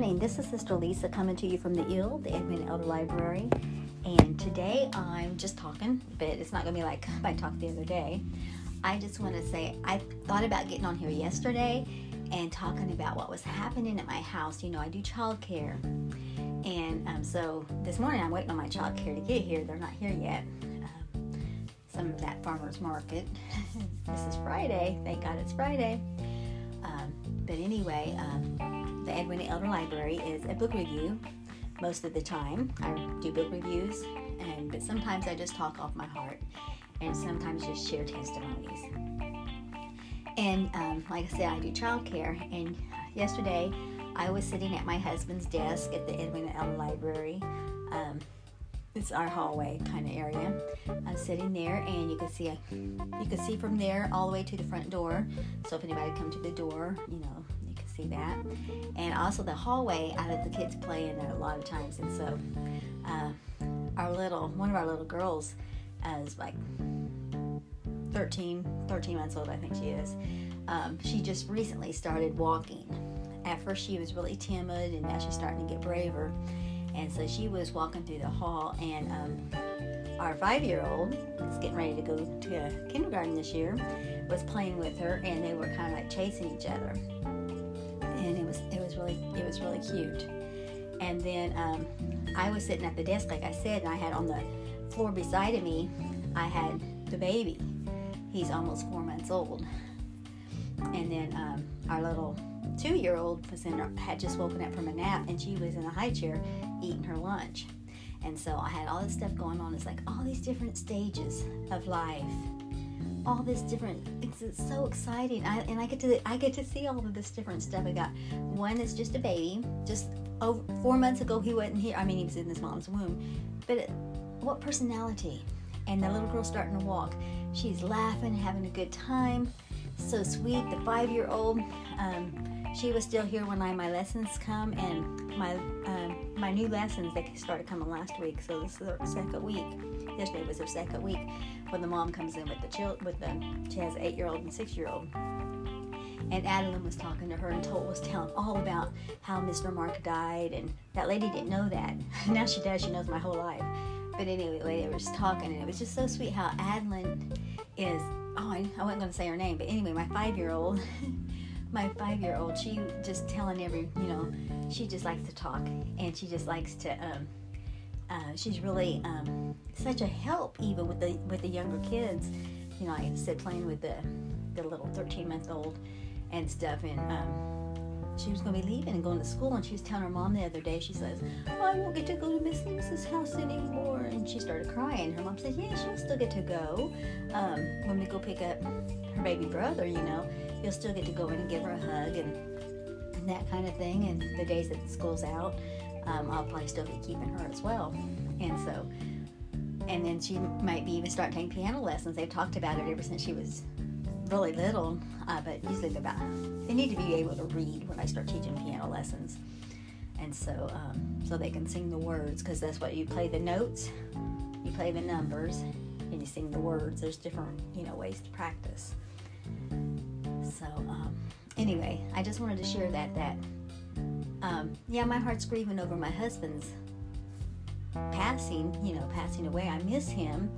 morning. This is Sister Lisa coming to you from the IL, the Edwina Elder Library. And today I'm just talking, but it's not going to be like I talked the other day. I just want to say I thought about getting on here yesterday and talking about what was happening at my house. You know, I do childcare. And um, so this morning I'm waiting on my childcare to get here. They're not here yet. Um, some of that farmer's market. this is Friday. Thank God it's Friday. Um, but anyway, um, the Edwina Elder Library is a book review most of the time. I do book reviews, and but sometimes I just talk off my heart, and sometimes just share testimonies. And um, like I said, I do childcare. And yesterday, I was sitting at my husband's desk at the Edwina Elder Library. Um, it's our hallway kind of area. I'm sitting there, and you can see you can see from there all the way to the front door. So if anybody come to the door, you know see that. And also the hallway, I let the kids play in there a lot of times. And so uh, our little one of our little girls uh, is like 13, 13 months old, I think she is. Um, she just recently started walking. At first, she was really timid, and now she's starting to get braver and so she was walking through the hall, and um, our five-year-old is getting ready to go to kindergarten this year. Was playing with her, and they were kind of like chasing each other, and it was it was really it was really cute. And then um, I was sitting at the desk, like I said, and I had on the floor beside of me, I had the baby. He's almost four months old, and then um, our little two year old was in had just woken up from a nap and she was in a high chair eating her lunch. And so I had all this stuff going on. It's like all these different stages of life, all this different. It's, it's so exciting. I, and I get to I get to see all of this different stuff. I got one that's just a baby. Just over four months ago, he wasn't here. I mean, he was in his mom's womb. But it, what personality? And the little girl starting to walk. She's laughing, having a good time. So sweet. The five-year-old. Um, she was still here when I my lessons come and my um, my new lessons they started coming last week. So this is her second week. Yesterday was her second week when the mom comes in with the child with the she has an eight year old and six year old and Adeline was talking to her and told was telling all about how Mr. Mark died and that lady didn't know that. Now she does she knows my whole life. But anyway they were just talking and it was just so sweet how Adeline is oh I, I wasn't going to say her name but anyway my five year old my five year old, she just telling every, you know, she just likes to talk and she just likes to, um, uh, she's really um, such a help even with the with the younger kids. You know, I said playing with the the little 13 month old and stuff, and um, she was going to be leaving and going to school, and she was telling her mom the other day. She says, oh, "I won't get to go to Miss Lisa's house anymore," and she started crying. Her mom said, "Yeah, she'll still get to go um, when we go pick up her baby brother. You know." You'll still get to go in and give her a hug and, and that kind of thing. And the days that school's out, um, I'll probably still be keeping her as well. And so, and then she might be even start taking piano lessons. They've talked about it ever since she was really little, uh, but usually they're about, they need to be able to read when I start teaching piano lessons. And so, um, so they can sing the words because that's what you play the notes, you play the numbers, and you sing the words. There's different, you know, ways to practice. So um, anyway, I just wanted to share that that um, yeah, my heart's grieving over my husband's passing. You know, passing away. I miss him,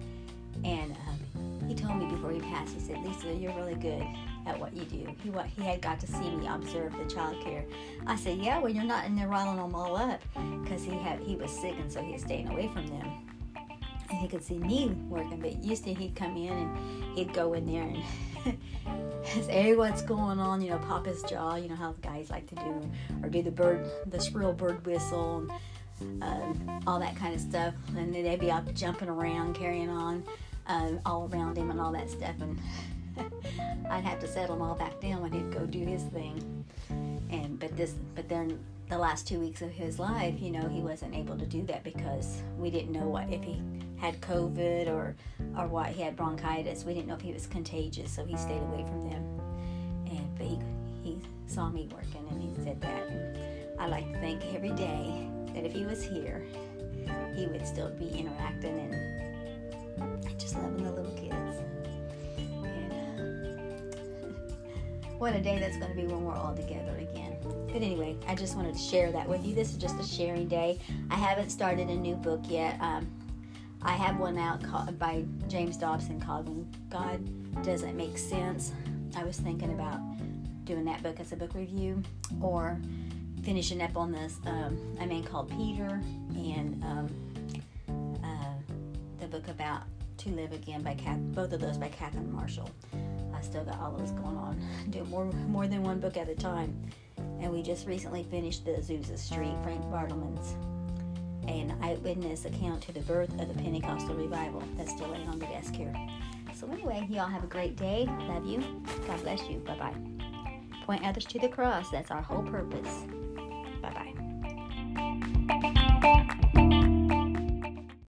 and um, he told me before he passed. He said, "Lisa, you're really good." At what you do, he what he had got to see me observe the child care. I said, "Yeah, well, you're not in there riling them all up, because he had he was sick and so he was staying away from them." and he could see me working. But used to he'd come in and he'd go in there and say what's going on, you know, pop his jaw, you know how guys like to do, or do the bird, the shrill bird whistle, and uh, all that kind of stuff. And then they'd be out jumping around, carrying on uh, all around him and all that stuff. And I'd have to settle him all back down when he'd go do his thing. And but this, but then the last two weeks of his life, you know, he wasn't able to do that because we didn't know what if he had COVID or or what he had bronchitis. We didn't know if he was contagious, so he stayed away from them. And but he he saw me working and he said that. And I like to think every day that if he was here, he would still be interacting and just loving the little kids. What a day that's going to be when we're all together again. But anyway, I just wanted to share that with you. This is just a sharing day. I haven't started a new book yet. Um, I have one out called, by James Dobson called When God Doesn't Make Sense. I was thinking about doing that book as a book review or finishing up on this um, a man called Peter and um, uh, the book about To Live Again by Kath, both of those by Catherine Marshall. Still got all those going on. Do more more than one book at a time. And we just recently finished the Azusa Street, Frank Bartleman's an eyewitness account to the birth of the Pentecostal revival that's still laying on the desk here. So anyway, y'all have a great day. Love you. God bless you. Bye bye. Point others to the cross. That's our whole purpose. Bye bye.